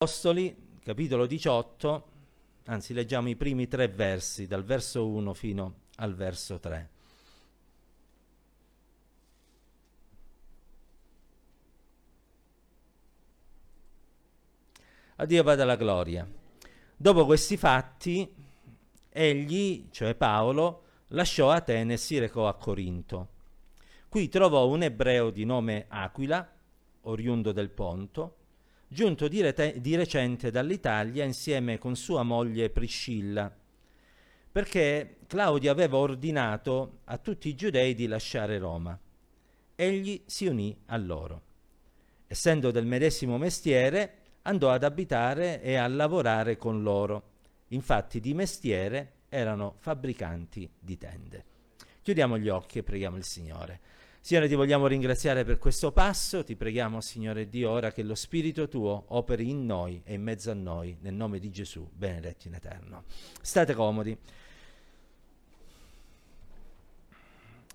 Apostoli, capitolo 18, anzi leggiamo i primi tre versi, dal verso 1 fino al verso 3. A Dio vada la gloria. Dopo questi fatti, egli, cioè Paolo, lasciò Atene e si recò a Corinto. Qui trovò un ebreo di nome Aquila, oriundo del Ponto, giunto di, rete- di recente dall'Italia insieme con sua moglie Priscilla, perché Claudio aveva ordinato a tutti i giudei di lasciare Roma. Egli si unì a loro. Essendo del medesimo mestiere, andò ad abitare e a lavorare con loro. Infatti di mestiere erano fabbricanti di tende. Chiudiamo gli occhi e preghiamo il Signore. Signore, ti vogliamo ringraziare per questo passo, ti preghiamo, Signore Dio, ora che lo Spirito tuo operi in noi e in mezzo a noi, nel nome di Gesù, benedetto in eterno. State comodi.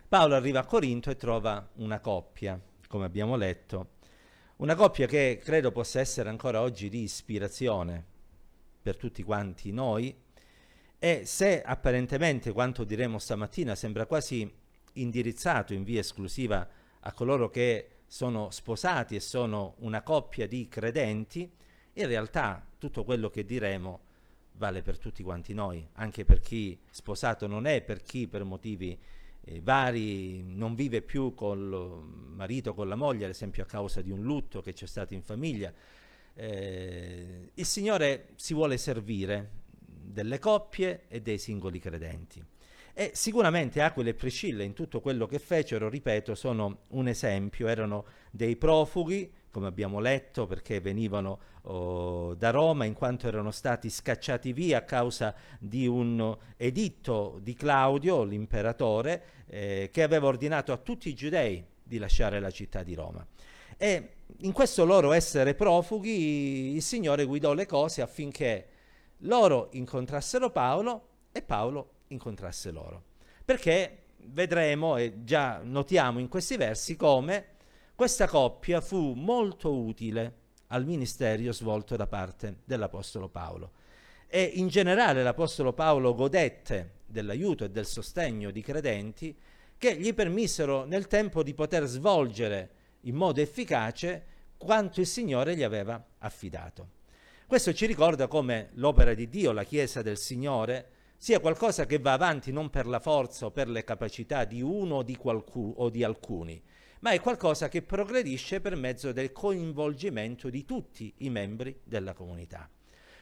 Paolo arriva a Corinto e trova una coppia, come abbiamo letto, una coppia che credo possa essere ancora oggi di ispirazione per tutti quanti noi e se apparentemente quanto diremo stamattina sembra quasi indirizzato in via esclusiva a coloro che sono sposati e sono una coppia di credenti, in realtà tutto quello che diremo vale per tutti quanti noi, anche per chi sposato non è, per chi per motivi eh, vari non vive più col marito, con la moglie, ad esempio a causa di un lutto che c'è stato in famiglia. Eh, il Signore si vuole servire delle coppie e dei singoli credenti. E sicuramente Aquila e Priscilla in tutto quello che fecero, ripeto, sono un esempio, erano dei profughi, come abbiamo letto, perché venivano oh, da Roma in quanto erano stati scacciati via a causa di un editto di Claudio, l'imperatore, eh, che aveva ordinato a tutti i giudei di lasciare la città di Roma. E in questo loro essere profughi il Signore guidò le cose affinché loro incontrassero Paolo e Paolo incontrasse loro. Perché vedremo e già notiamo in questi versi come questa coppia fu molto utile al ministero svolto da parte dell'Apostolo Paolo. E in generale l'Apostolo Paolo godette dell'aiuto e del sostegno di credenti che gli permisero nel tempo di poter svolgere in modo efficace quanto il Signore gli aveva affidato. Questo ci ricorda come l'opera di Dio, la Chiesa del Signore, sia qualcosa che va avanti non per la forza o per le capacità di uno o di, qualcuno, o di alcuni, ma è qualcosa che progredisce per mezzo del coinvolgimento di tutti i membri della comunità.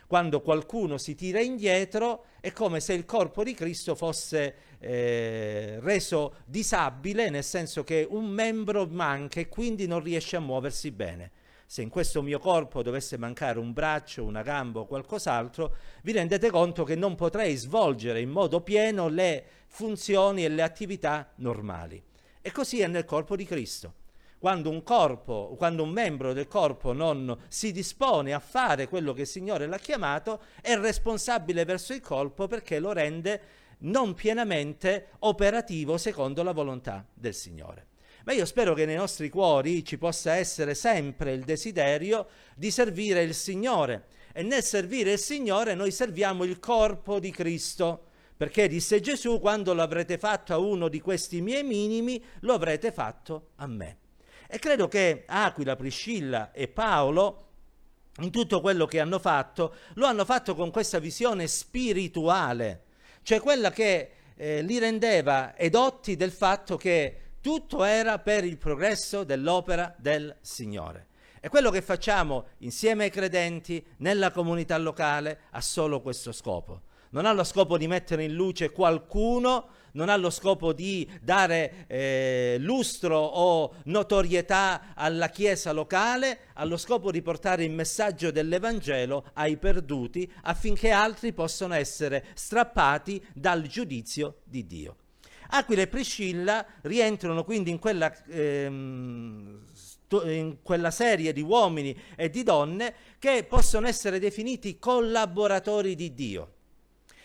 Quando qualcuno si tira indietro è come se il corpo di Cristo fosse eh, reso disabile, nel senso che un membro manca e quindi non riesce a muoversi bene se in questo mio corpo dovesse mancare un braccio, una gamba o qualcos'altro, vi rendete conto che non potrei svolgere in modo pieno le funzioni e le attività normali. E così è nel corpo di Cristo. Quando un corpo, quando un membro del corpo non si dispone a fare quello che il Signore l'ha chiamato, è responsabile verso il corpo perché lo rende non pienamente operativo secondo la volontà del Signore. Ma io spero che nei nostri cuori ci possa essere sempre il desiderio di servire il Signore. E nel servire il Signore noi serviamo il corpo di Cristo perché disse Gesù, quando l'avrete fatto a uno di questi miei minimi, lo avrete fatto a me. E credo che Aquila, Priscilla e Paolo, in tutto quello che hanno fatto, lo hanno fatto con questa visione spirituale, cioè quella che eh, li rendeva edotti del fatto che tutto era per il progresso dell'opera del Signore. E quello che facciamo insieme ai credenti nella comunità locale ha solo questo scopo non ha lo scopo di mettere in luce qualcuno, non ha lo scopo di dare eh, lustro o notorietà alla Chiesa locale, ha lo scopo di portare il messaggio dell'Evangelo ai perduti affinché altri possano essere strappati dal giudizio di Dio. Aquila e Priscilla rientrano quindi in quella, ehm, in quella serie di uomini e di donne che possono essere definiti collaboratori di Dio.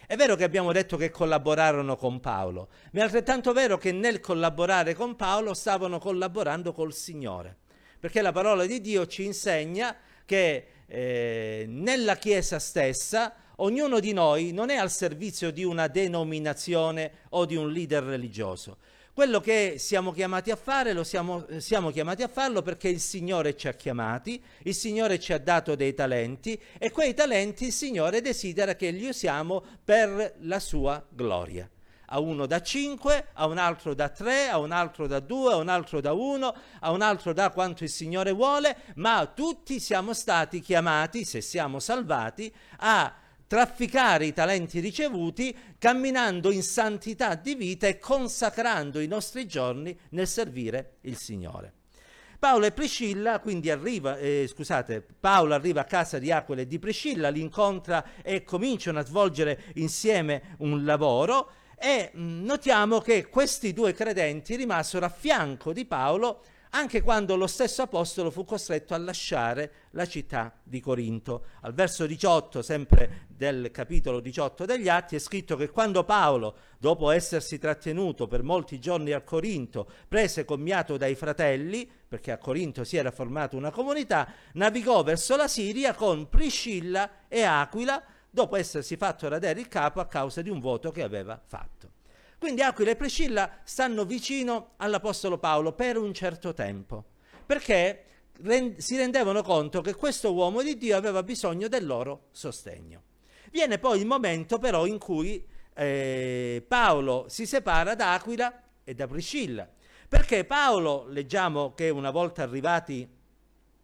È vero che abbiamo detto che collaborarono con Paolo, ma è altrettanto vero che nel collaborare con Paolo stavano collaborando col Signore, perché la parola di Dio ci insegna che eh, nella Chiesa stessa ognuno di noi non è al servizio di una denominazione o di un leader religioso. Quello che siamo chiamati a fare lo siamo, siamo, chiamati a farlo perché il Signore ci ha chiamati, il Signore ci ha dato dei talenti e quei talenti il Signore desidera che li usiamo per la sua gloria. A uno da 5, a un altro da 3, a un altro da 2, a un altro da 1, a un altro da quanto il Signore vuole, ma tutti siamo stati chiamati, se siamo salvati, a trafficare i talenti ricevuti, camminando in santità di vita e consacrando i nostri giorni nel servire il Signore. Paolo e Priscilla, quindi arriva, eh, scusate, Paolo arriva a casa di Aquila e di Priscilla, li incontra e cominciano a svolgere insieme un lavoro e mm, notiamo che questi due credenti rimasero a fianco di Paolo anche quando lo stesso apostolo fu costretto a lasciare la città di Corinto. Al verso 18, sempre del capitolo 18 degli Atti, è scritto che quando Paolo, dopo essersi trattenuto per molti giorni a Corinto, prese commiato dai fratelli, perché a Corinto si era formata una comunità, navigò verso la Siria con Priscilla e Aquila, dopo essersi fatto radere il capo a causa di un voto che aveva fatto. Quindi Aquila e Priscilla stanno vicino all'Apostolo Paolo per un certo tempo, perché si rendevano conto che questo uomo di Dio aveva bisogno del loro sostegno. Viene poi il momento però in cui eh, Paolo si separa da Aquila e da Priscilla, perché Paolo, leggiamo che una volta arrivati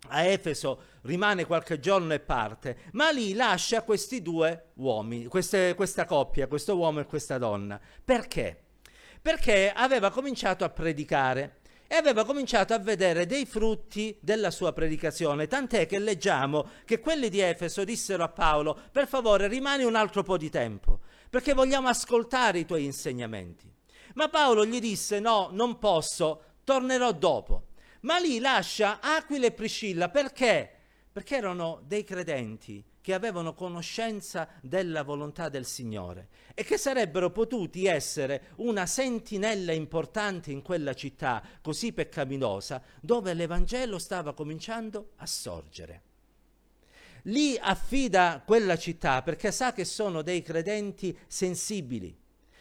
a Efeso rimane qualche giorno e parte, ma lì lascia questi due uomini, queste, questa coppia, questo uomo e questa donna. Perché? Perché aveva cominciato a predicare e aveva cominciato a vedere dei frutti della sua predicazione, tant'è che leggiamo che quelli di Efeso dissero a Paolo, per favore rimani un altro po' di tempo, perché vogliamo ascoltare i tuoi insegnamenti. Ma Paolo gli disse, no, non posso, tornerò dopo. Ma lì lascia Aquila e Priscilla perché? Perché erano dei credenti che avevano conoscenza della volontà del Signore e che sarebbero potuti essere una sentinella importante in quella città così peccaminosa dove l'Evangelo stava cominciando a sorgere. Lì affida quella città perché sa che sono dei credenti sensibili,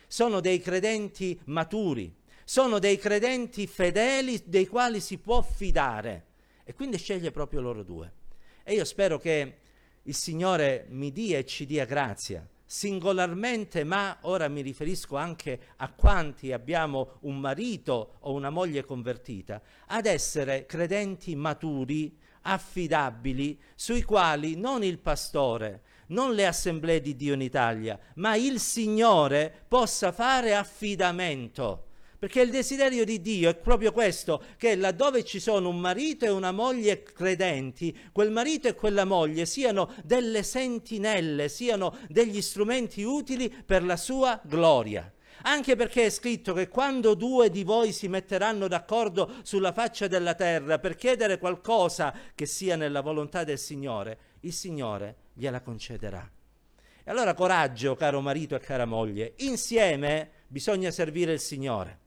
sono dei credenti maturi, sono dei credenti fedeli dei quali si può fidare e quindi sceglie proprio loro due. E io spero che il Signore mi dia e ci dia grazia, singolarmente, ma ora mi riferisco anche a quanti abbiamo un marito o una moglie convertita, ad essere credenti maturi, affidabili, sui quali non il pastore, non le assemblee di Dio in Italia, ma il Signore possa fare affidamento perché il desiderio di Dio è proprio questo, che laddove ci sono un marito e una moglie credenti, quel marito e quella moglie siano delle sentinelle, siano degli strumenti utili per la sua gloria. Anche perché è scritto che quando due di voi si metteranno d'accordo sulla faccia della terra per chiedere qualcosa che sia nella volontà del Signore, il Signore gliela concederà. E allora coraggio, caro marito e cara moglie, insieme bisogna servire il Signore.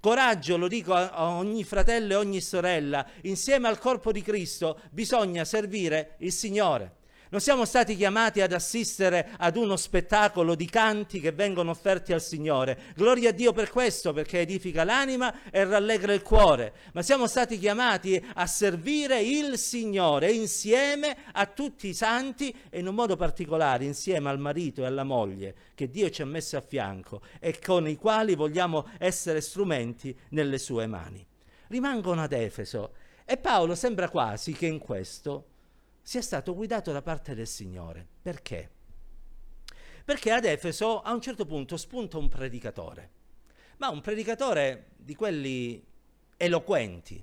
Coraggio, lo dico a ogni fratello e ogni sorella, insieme al corpo di Cristo bisogna servire il Signore. Non siamo stati chiamati ad assistere ad uno spettacolo di canti che vengono offerti al Signore. Gloria a Dio per questo, perché edifica l'anima e rallegra il cuore. Ma siamo stati chiamati a servire il Signore insieme a tutti i santi e in un modo particolare insieme al marito e alla moglie che Dio ci ha messo a fianco e con i quali vogliamo essere strumenti nelle sue mani. Rimangono ad Efeso e Paolo sembra quasi che in questo sia stato guidato da parte del Signore. Perché? Perché ad Efeso a un certo punto spunta un predicatore, ma un predicatore di quelli eloquenti.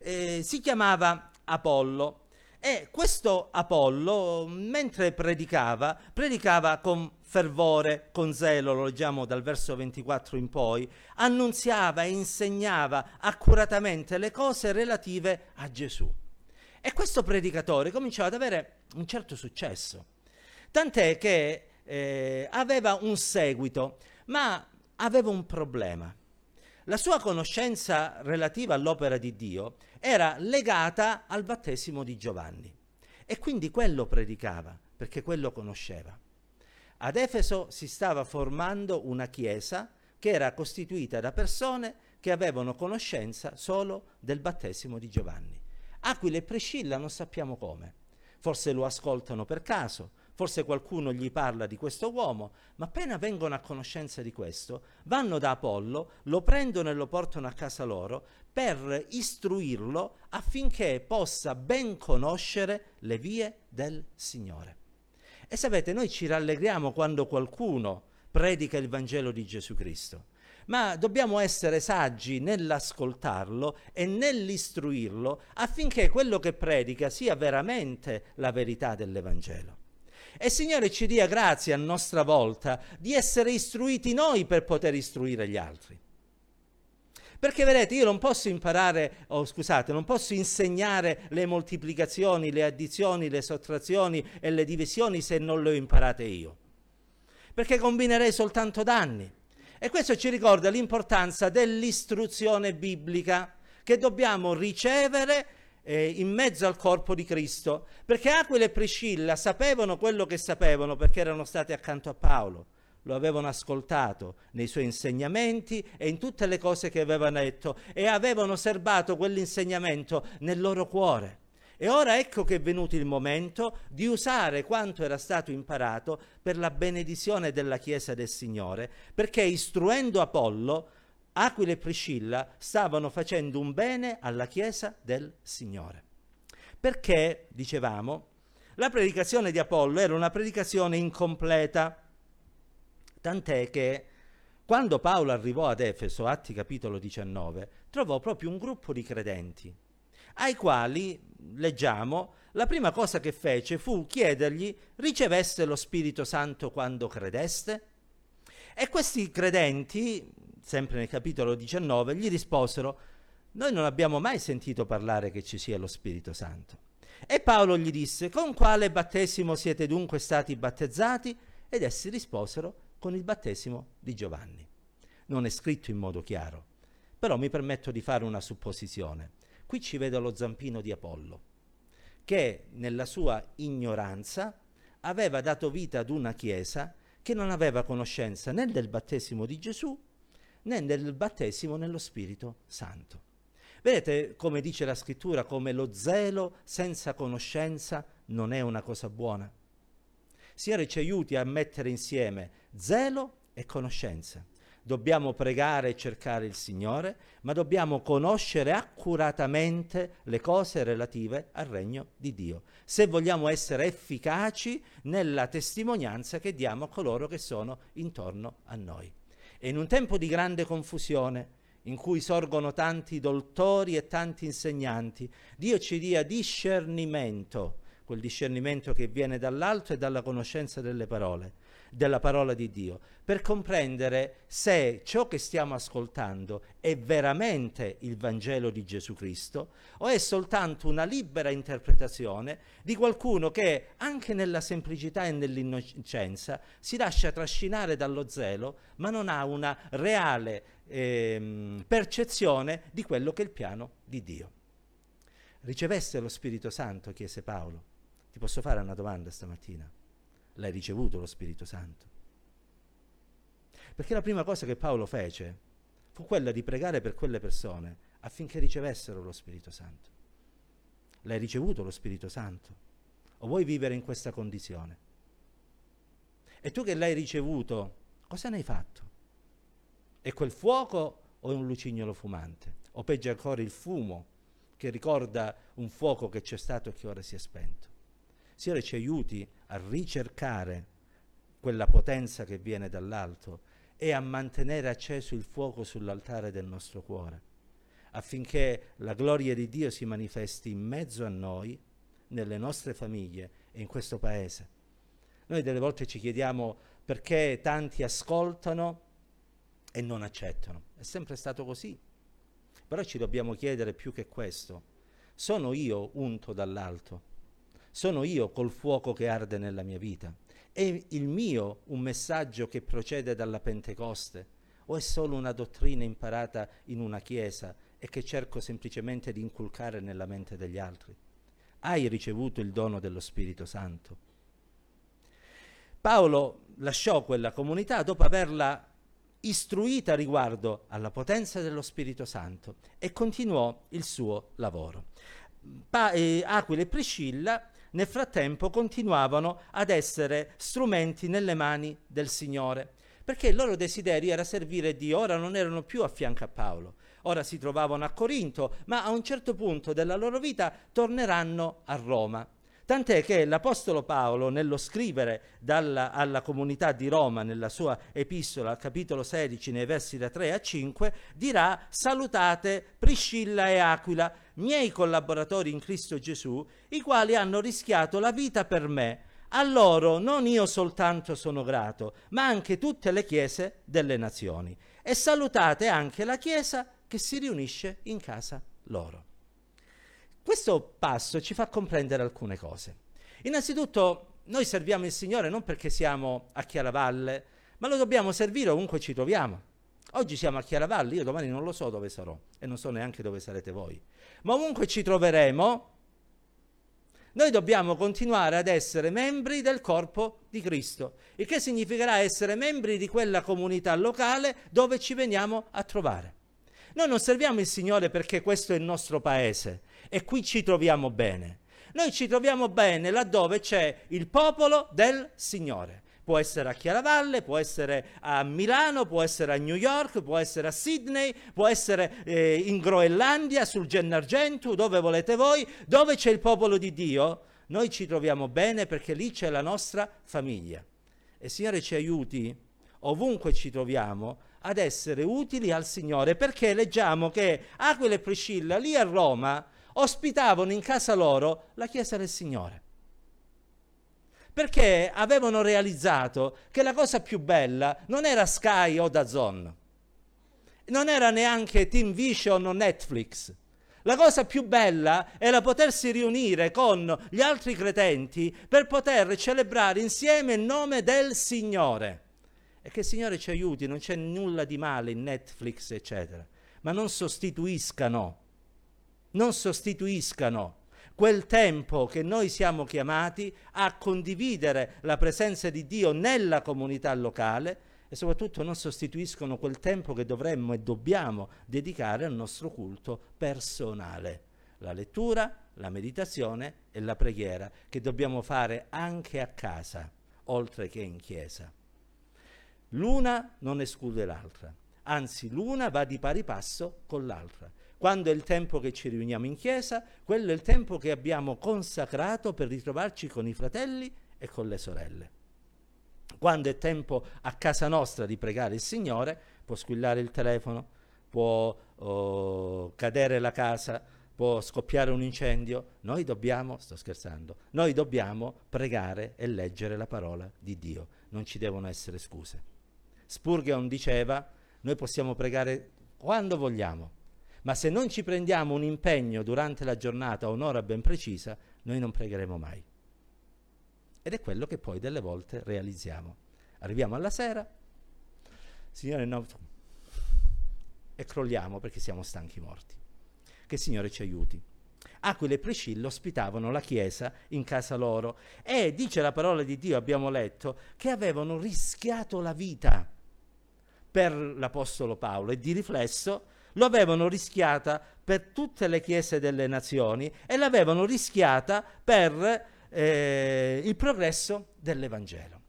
Eh, si chiamava Apollo e questo Apollo, mentre predicava, predicava con fervore, con zelo, lo leggiamo dal verso 24 in poi, annunziava e insegnava accuratamente le cose relative a Gesù. E questo predicatore cominciava ad avere un certo successo, tant'è che eh, aveva un seguito, ma aveva un problema. La sua conoscenza relativa all'opera di Dio era legata al battesimo di Giovanni. E quindi quello predicava, perché quello conosceva. Ad Efeso si stava formando una chiesa che era costituita da persone che avevano conoscenza solo del battesimo di Giovanni. Aquila e Priscilla non sappiamo come. Forse lo ascoltano per caso, forse qualcuno gli parla di questo uomo, ma appena vengono a conoscenza di questo, vanno da Apollo, lo prendono e lo portano a casa loro per istruirlo affinché possa ben conoscere le vie del Signore. E sapete, noi ci rallegriamo quando qualcuno predica il Vangelo di Gesù Cristo ma dobbiamo essere saggi nell'ascoltarlo e nell'istruirlo affinché quello che predica sia veramente la verità dell'Evangelo. E Signore ci dia grazie a nostra volta di essere istruiti noi per poter istruire gli altri. Perché vedete, io non posso imparare, oh, scusate, non posso insegnare le moltiplicazioni, le addizioni, le sottrazioni e le divisioni se non le ho imparate io. Perché combinerei soltanto danni. E questo ci ricorda l'importanza dell'istruzione biblica che dobbiamo ricevere eh, in mezzo al corpo di Cristo, perché Aquila e Priscilla sapevano quello che sapevano perché erano stati accanto a Paolo, lo avevano ascoltato nei suoi insegnamenti e in tutte le cose che aveva detto e avevano serbato quell'insegnamento nel loro cuore. E ora ecco che è venuto il momento di usare quanto era stato imparato per la benedizione della Chiesa del Signore, perché istruendo Apollo Aquila e Priscilla stavano facendo un bene alla Chiesa del Signore. Perché, dicevamo, la predicazione di Apollo era una predicazione incompleta, tant'è che quando Paolo arrivò ad Efeso, Atti capitolo 19, trovò proprio un gruppo di credenti, ai quali, leggiamo, la prima cosa che fece fu chiedergli riceveste lo Spirito Santo quando credeste? E questi credenti, sempre nel capitolo 19, gli risposero, noi non abbiamo mai sentito parlare che ci sia lo Spirito Santo. E Paolo gli disse, con quale battesimo siete dunque stati battezzati? Ed essi risposero, con il battesimo di Giovanni. Non è scritto in modo chiaro, però mi permetto di fare una supposizione. Qui ci vedo lo zampino di Apollo, che nella sua ignoranza aveva dato vita ad una chiesa che non aveva conoscenza né del battesimo di Gesù né del battesimo nello Spirito Santo. Vedete come dice la scrittura, come lo zelo senza conoscenza non è una cosa buona. Signore ci aiuti a mettere insieme zelo e conoscenza. Dobbiamo pregare e cercare il Signore, ma dobbiamo conoscere accuratamente le cose relative al regno di Dio, se vogliamo essere efficaci nella testimonianza che diamo a coloro che sono intorno a noi. E in un tempo di grande confusione, in cui sorgono tanti dottori e tanti insegnanti, Dio ci dia discernimento, quel discernimento che viene dall'alto e dalla conoscenza delle parole, della parola di Dio, per comprendere se ciò che stiamo ascoltando è veramente il Vangelo di Gesù Cristo o è soltanto una libera interpretazione di qualcuno che anche nella semplicità e nell'innocenza si lascia trascinare dallo zelo, ma non ha una reale eh, percezione di quello che è il piano di Dio. Ricevesse lo Spirito Santo, chiese Paolo. Ti posso fare una domanda stamattina? L'hai ricevuto lo Spirito Santo? Perché la prima cosa che Paolo fece fu quella di pregare per quelle persone affinché ricevessero lo Spirito Santo. L'hai ricevuto lo Spirito Santo? O vuoi vivere in questa condizione? E tu che l'hai ricevuto, cosa ne hai fatto? È quel fuoco o è un lucignolo fumante? O peggio ancora il fumo che ricorda un fuoco che c'è stato e che ora si è spento? Signore ci aiuti a ricercare quella potenza che viene dall'alto e a mantenere acceso il fuoco sull'altare del nostro cuore, affinché la gloria di Dio si manifesti in mezzo a noi, nelle nostre famiglie e in questo paese. Noi delle volte ci chiediamo perché tanti ascoltano e non accettano. È sempre stato così. Però ci dobbiamo chiedere più che questo. Sono io unto dall'alto? Sono io col fuoco che arde nella mia vita? È il mio un messaggio che procede dalla Pentecoste? O è solo una dottrina imparata in una chiesa e che cerco semplicemente di inculcare nella mente degli altri? hai ricevuto il dono dello Spirito Santo? Paolo lasciò quella comunità dopo averla istruita riguardo alla potenza dello Spirito Santo e continuò il suo lavoro. Pa- eh, Aquila e Priscilla nel frattempo continuavano ad essere strumenti nelle mani del Signore, perché il loro desiderio era servire Dio, ora non erano più a fianco a Paolo, ora si trovavano a Corinto, ma a un certo punto della loro vita torneranno a Roma. Tant'è che l'Apostolo Paolo, nello scrivere dalla, alla comunità di Roma, nella sua epistola, capitolo 16, nei versi da 3 a 5, dirà: Salutate Priscilla e Aquila, miei collaboratori in Cristo Gesù, i quali hanno rischiato la vita per me. A loro non io soltanto sono grato, ma anche tutte le chiese delle nazioni. E salutate anche la chiesa che si riunisce in casa loro. Questo passo ci fa comprendere alcune cose. Innanzitutto, noi serviamo il Signore non perché siamo a Chiaravalle, ma lo dobbiamo servire ovunque ci troviamo. Oggi siamo a Chiaravalle, io domani non lo so dove sarò e non so neanche dove sarete voi. Ma ovunque ci troveremo, noi dobbiamo continuare ad essere membri del corpo di Cristo, il che significherà essere membri di quella comunità locale dove ci veniamo a trovare. Noi non serviamo il Signore perché questo è il nostro paese, e qui ci troviamo bene. Noi ci troviamo bene laddove c'è il popolo del Signore. Può essere a Chiaravalle, può essere a Milano, può essere a New York, può essere a Sydney, può essere eh, in Groenlandia, sul Gennargentu, dove volete voi, dove c'è il popolo di Dio, noi ci troviamo bene perché lì c'è la nostra famiglia. E Signore ci aiuti, ovunque ci troviamo, ad essere utili al Signore, perché leggiamo che Aquila e Priscilla lì a Roma ospitavano in casa loro la Chiesa del Signore. Perché avevano realizzato che la cosa più bella non era Sky o Dazon, non era neanche Team Vision o Netflix. La cosa più bella era potersi riunire con gli altri credenti per poter celebrare insieme il nome del Signore. E che il Signore ci aiuti, non c'è nulla di male in Netflix, eccetera, ma non sostituiscano non sostituiscano quel tempo che noi siamo chiamati a condividere la presenza di Dio nella comunità locale e soprattutto non sostituiscono quel tempo che dovremmo e dobbiamo dedicare al nostro culto personale, la lettura, la meditazione e la preghiera che dobbiamo fare anche a casa, oltre che in chiesa. L'una non esclude l'altra, anzi l'una va di pari passo con l'altra. Quando è il tempo che ci riuniamo in chiesa, quello è il tempo che abbiamo consacrato per ritrovarci con i fratelli e con le sorelle. Quando è tempo a casa nostra di pregare il Signore, può squillare il telefono, può oh, cadere la casa, può scoppiare un incendio, noi dobbiamo, sto scherzando, noi dobbiamo pregare e leggere la parola di Dio, non ci devono essere scuse. Spurgeon diceva, noi possiamo pregare quando vogliamo, ma se non ci prendiamo un impegno durante la giornata un'ora ben precisa, noi non pregheremo mai. Ed è quello che poi delle volte realizziamo. Arriviamo alla sera, Signore no, e crolliamo perché siamo stanchi morti. Che il Signore ci aiuti. Aquila e Priscilla ospitavano la chiesa in casa loro e dice la parola di Dio, abbiamo letto, che avevano rischiato la vita per l'Apostolo Paolo e di riflesso lo avevano rischiata per tutte le chiese delle nazioni e l'avevano rischiata per eh, il progresso dell'Evangelo.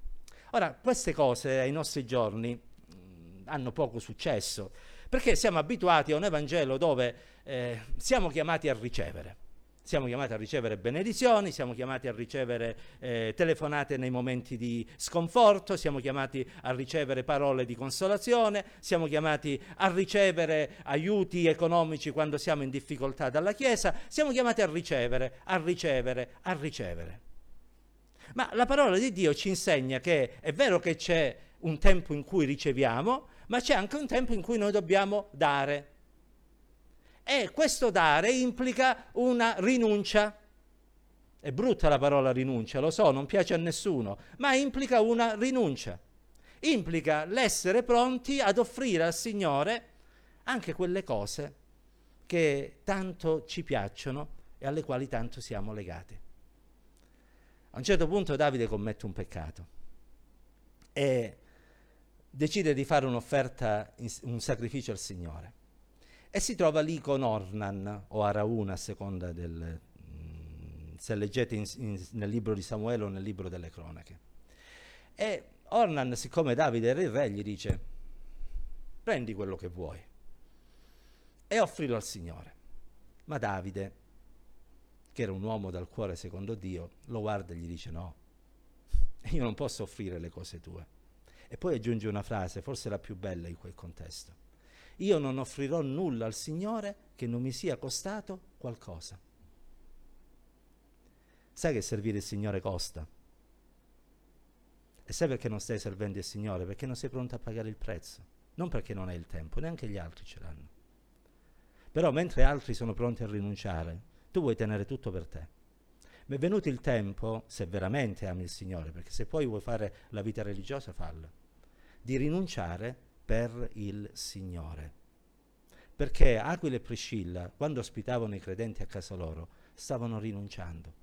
Ora, queste cose ai nostri giorni mh, mm, hanno poco successo, perché siamo abituati a un Evangelo dove eh, siamo chiamati a ricevere siamo chiamati a ricevere benedizioni, siamo chiamati a ricevere eh, telefonate nei momenti di sconforto, siamo chiamati a ricevere parole di consolazione, siamo chiamati a ricevere aiuti economici quando siamo in difficoltà dalla Chiesa, siamo chiamati a ricevere, a ricevere, a ricevere. Ma la parola di Dio ci insegna che è vero che c'è un tempo in cui riceviamo, ma c'è anche un tempo in cui noi dobbiamo dare. E questo dare implica una rinuncia. È brutta la parola rinuncia, lo so, non piace a nessuno, ma implica una rinuncia. Implica l'essere pronti ad offrire al Signore anche quelle cose che tanto ci piacciono e alle quali tanto siamo legati. A un certo punto Davide commette un peccato e decide di fare un'offerta, un sacrificio al Signore. E si trova lì con Ornan o Arauna, a seconda del, mm, se leggete in, in, nel libro di Samuele o nel libro delle cronache. E Ornan, siccome Davide era il re, gli dice, prendi quello che vuoi e offrilo al Signore. Ma Davide, che era un uomo dal cuore secondo Dio, lo guarda e gli dice no, io non posso offrire le cose tue. E poi aggiunge una frase, forse la più bella in quel contesto. Io non offrirò nulla al Signore che non mi sia costato qualcosa. Sai che servire il Signore costa? E sai perché non stai servendo il Signore? Perché non sei pronto a pagare il prezzo. Non perché non hai il tempo, neanche gli altri ce l'hanno. Però mentre altri sono pronti a rinunciare, tu vuoi tenere tutto per te. Ma è venuto il tempo, se veramente ami il Signore, perché se poi vuoi fare la vita religiosa, falla, di rinunciare per il Signore. Perché Aquila e Priscilla, quando ospitavano i credenti a casa loro, stavano rinunciando.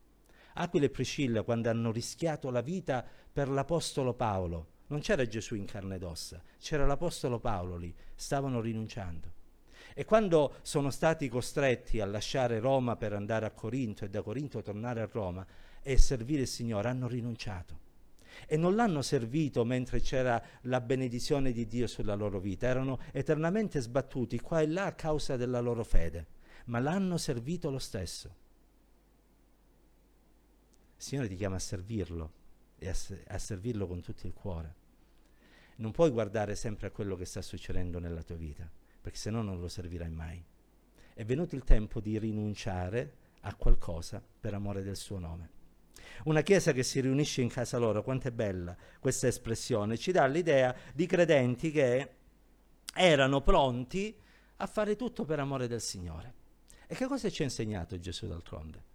Aquila e Priscilla, quando hanno rischiato la vita per l'Apostolo Paolo, non c'era Gesù in carne ed ossa, c'era l'Apostolo Paolo lì, stavano rinunciando. E quando sono stati costretti a lasciare Roma per andare a Corinto e da Corinto tornare a Roma e servire il Signore, hanno rinunciato. E non l'hanno servito mentre c'era la benedizione di Dio sulla loro vita, erano eternamente sbattuti qua e là a causa della loro fede, ma l'hanno servito lo stesso. Il Signore ti chiama a servirlo e a, a servirlo con tutto il cuore. Non puoi guardare sempre a quello che sta succedendo nella tua vita perché se no non lo servirai mai. È venuto il tempo di rinunciare a qualcosa per amore del suo nome. Una chiesa che si riunisce in casa loro, quanto è bella questa espressione, ci dà l'idea di credenti che erano pronti a fare tutto per amore del Signore. E che cosa ci ha insegnato Gesù d'altronde?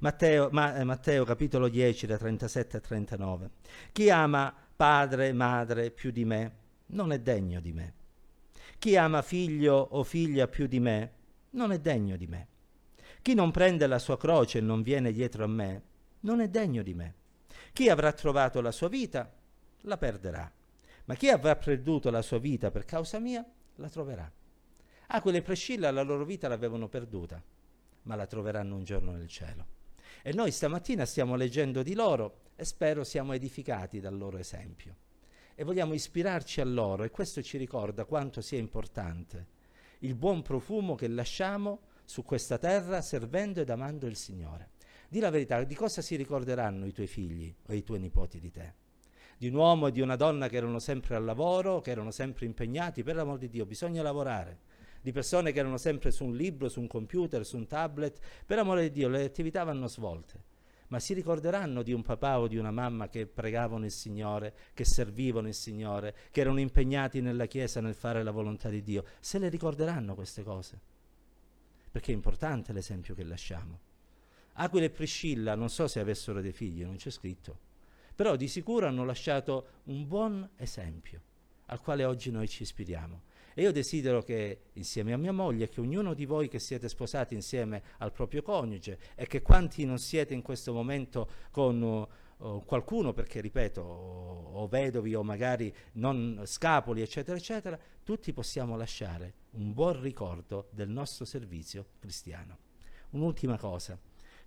Matteo, ma, eh, Matteo capitolo 10 da 37 a 39. Chi ama padre e madre più di me non è degno di me. Chi ama figlio o figlia più di me non è degno di me. Chi non prende la sua croce e non viene dietro a me non è degno di me. Chi avrà trovato la sua vita la perderà, ma chi avrà perduto la sua vita per causa mia la troverà. Ah, quelle Prescilla la loro vita l'avevano perduta, ma la troveranno un giorno nel cielo. E noi stamattina stiamo leggendo di loro e spero siamo edificati dal loro esempio e vogliamo ispirarci a loro e questo ci ricorda quanto sia importante il buon profumo che lasciamo su questa terra servendo ed amando il Signore. Di la verità, di cosa si ricorderanno i tuoi figli o i tuoi nipoti di te? Di un uomo e di una donna che erano sempre al lavoro, che erano sempre impegnati, per l'amor di Dio, bisogna lavorare. Di persone che erano sempre su un libro, su un computer, su un tablet, per amore di Dio, le attività vanno svolte ma si ricorderanno di un papà o di una mamma che pregavano il Signore, che servivano il Signore, che erano impegnati nella Chiesa nel fare la volontà di Dio. Se le ricorderanno queste cose, perché è importante l'esempio che lasciamo. Aquila e Priscilla, non so se avessero dei figli, non c'è scritto, però di sicuro hanno lasciato un buon esempio al quale oggi noi ci ispiriamo. E io desidero che insieme a mia moglie, che ognuno di voi che siete sposati insieme al proprio coniuge e che quanti non siete in questo momento con uh, qualcuno, perché ripeto, o, o vedovi o magari non scapoli, eccetera, eccetera, tutti possiamo lasciare un buon ricordo del nostro servizio cristiano. Un'ultima cosa,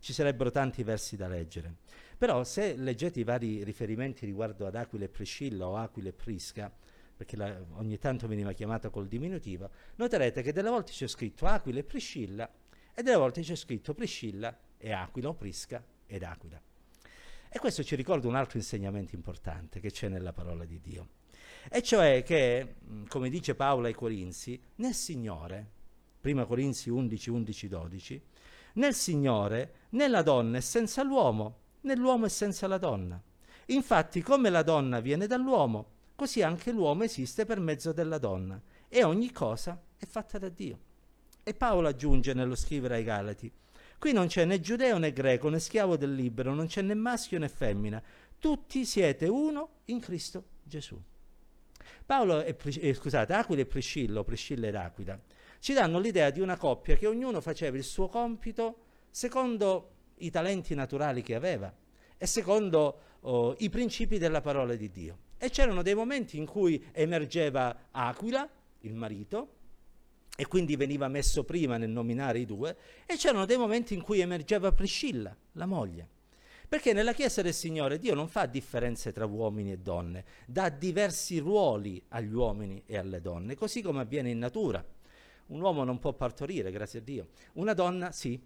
ci sarebbero tanti versi da leggere, però se leggete i vari riferimenti riguardo ad Aquila e Priscilla o Aquila e Prisca, perché la, ogni tanto veniva chiamata col diminutivo, noterete che delle volte c'è scritto Aquila e Priscilla e delle volte c'è scritto Priscilla e Aquila o Prisca ed Aquila. E questo ci ricorda un altro insegnamento importante che c'è nella parola di Dio. E cioè che, come dice Paolo ai Corinzi, nel Signore, prima Corinzi 11, 11, 12, nel Signore né la donna è senza l'uomo, né l'uomo è senza la donna. Infatti, come la donna viene dall'uomo, così anche l'uomo esiste per mezzo della donna e ogni cosa è fatta da Dio. E Paolo aggiunge nello scrivere ai Galati, qui non c'è né giudeo né greco né schiavo del libero, non c'è né maschio né femmina, tutti siete uno in Cristo Gesù. Paolo e, eh, scusate, Aquila e Priscilla, o Priscilla ed Aquila, ci danno l'idea di una coppia che ognuno faceva il suo compito secondo i talenti naturali che aveva e secondo oh, i principi della parola di Dio. E c'erano dei momenti in cui emergeva Aquila, il marito, e quindi veniva messo prima nel nominare i due, e c'erano dei momenti in cui emergeva Priscilla, la moglie. Perché nella Chiesa del Signore Dio non fa differenze tra uomini e donne, dà diversi ruoli agli uomini e alle donne, così come avviene in natura. Un uomo non può partorire, grazie a Dio. Una donna sì.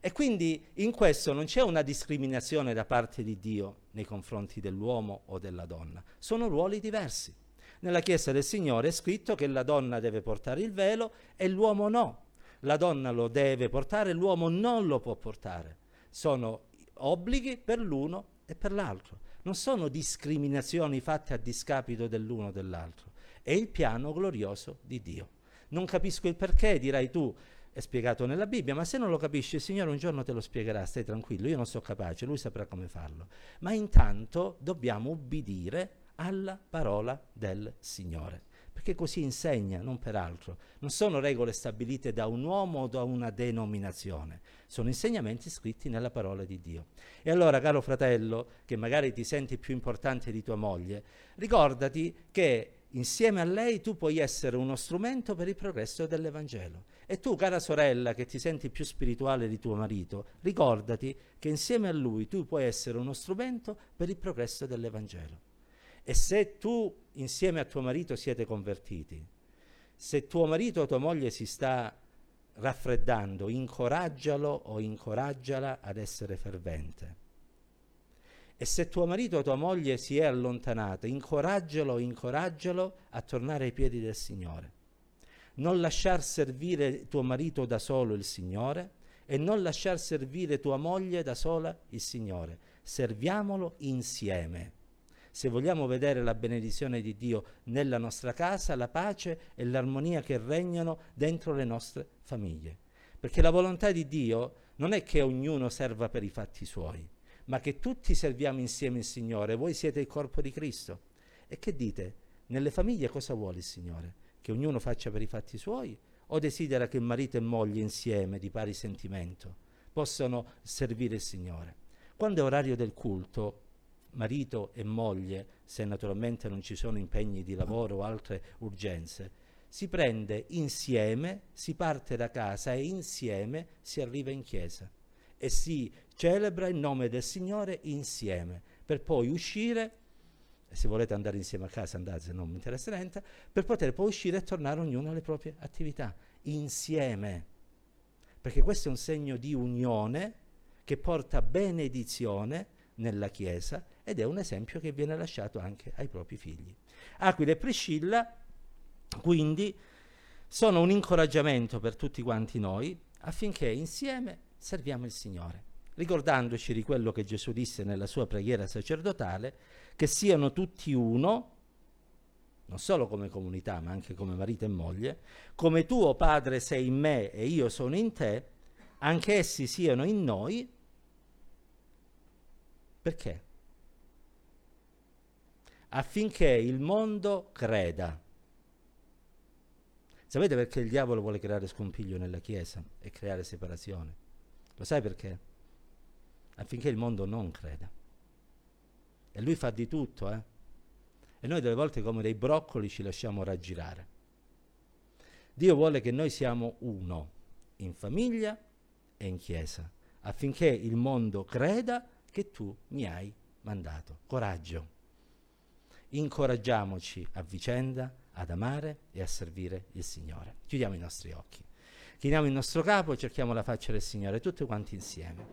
E quindi in questo non c'è una discriminazione da parte di Dio nei confronti dell'uomo o della donna. Sono ruoli diversi. Nella Chiesa del Signore è scritto che la donna deve portare il velo e l'uomo no. La donna lo deve portare, l'uomo non lo può portare. Sono obblighi per l'uno e per l'altro. Non sono discriminazioni fatte a discapito dell'uno o dell'altro. È il piano glorioso di Dio. Non capisco il perché, dirai tu, è spiegato nella Bibbia, ma se non lo capisci il Signore un giorno te lo spiegherà, stai tranquillo, io non sono capace, lui saprà come farlo. Ma intanto dobbiamo ubbidire alla parola del Signore, perché così insegna, non per altro. Non sono regole stabilite da un uomo o da una denominazione, sono insegnamenti scritti nella parola di Dio. E allora, caro fratello, che magari ti senti più importante di tua moglie, ricordati che insieme a lei tu puoi essere uno strumento per il progresso dell'Evangelo. E tu, cara sorella, che ti senti più spirituale di tuo marito, ricordati che insieme a lui tu puoi essere uno strumento per il progresso dell'Evangelo. E se tu insieme a tuo marito siete convertiti, se tuo marito o tua moglie si sta raffreddando, incoraggialo o incoraggiala ad essere fervente. E se tuo marito o tua moglie si è allontanata, incoraggialo incoraggialo a tornare ai piedi del Signore. Non lasciar servire tuo marito da solo il Signore e non lasciar servire tua moglie da sola il Signore. Serviamolo insieme se vogliamo vedere la benedizione di Dio nella nostra casa, la pace e l'armonia che regnano dentro le nostre famiglie. Perché la volontà di Dio non è che ognuno serva per i fatti suoi, ma che tutti serviamo insieme il Signore. Voi siete il corpo di Cristo. E che dite? Nelle famiglie cosa vuole il Signore? Che ognuno faccia per i fatti suoi? O desidera che marito e moglie insieme, di pari sentimento, possano servire il Signore? Quando è orario del culto, marito e moglie, se naturalmente non ci sono impegni di lavoro o altre urgenze, si prende insieme, si parte da casa e insieme si arriva in chiesa e si celebra il nome del Signore insieme, per poi uscire, se volete andare insieme a casa andate, se non mi interessa niente, per poter poi uscire e tornare ognuno alle proprie attività, insieme, perché questo è un segno di unione che porta benedizione nella Chiesa ed è un esempio che viene lasciato anche ai propri figli. Aquila e Priscilla, quindi, sono un incoraggiamento per tutti quanti noi affinché insieme serviamo il Signore, ricordandoci di quello che Gesù disse nella sua preghiera sacerdotale, che siano tutti uno, non solo come comunità, ma anche come marito e moglie, come tu, o Padre, sei in me e io sono in te, anche essi siano in noi perché? Affinché il mondo creda. Sapete perché il diavolo vuole creare scompiglio nella Chiesa e creare separazione? Lo sai perché? Affinché il mondo non creda. E lui fa di tutto, eh? E noi delle volte come dei broccoli ci lasciamo raggirare. Dio vuole che noi siamo uno, in famiglia e in chiesa, affinché il mondo creda che tu mi hai mandato. Coraggio. Incoraggiamoci a vicenda ad amare e a servire il Signore. Chiudiamo i nostri occhi. Chiniamo il nostro capo, cerchiamo la faccia del Signore tutti quanti insieme.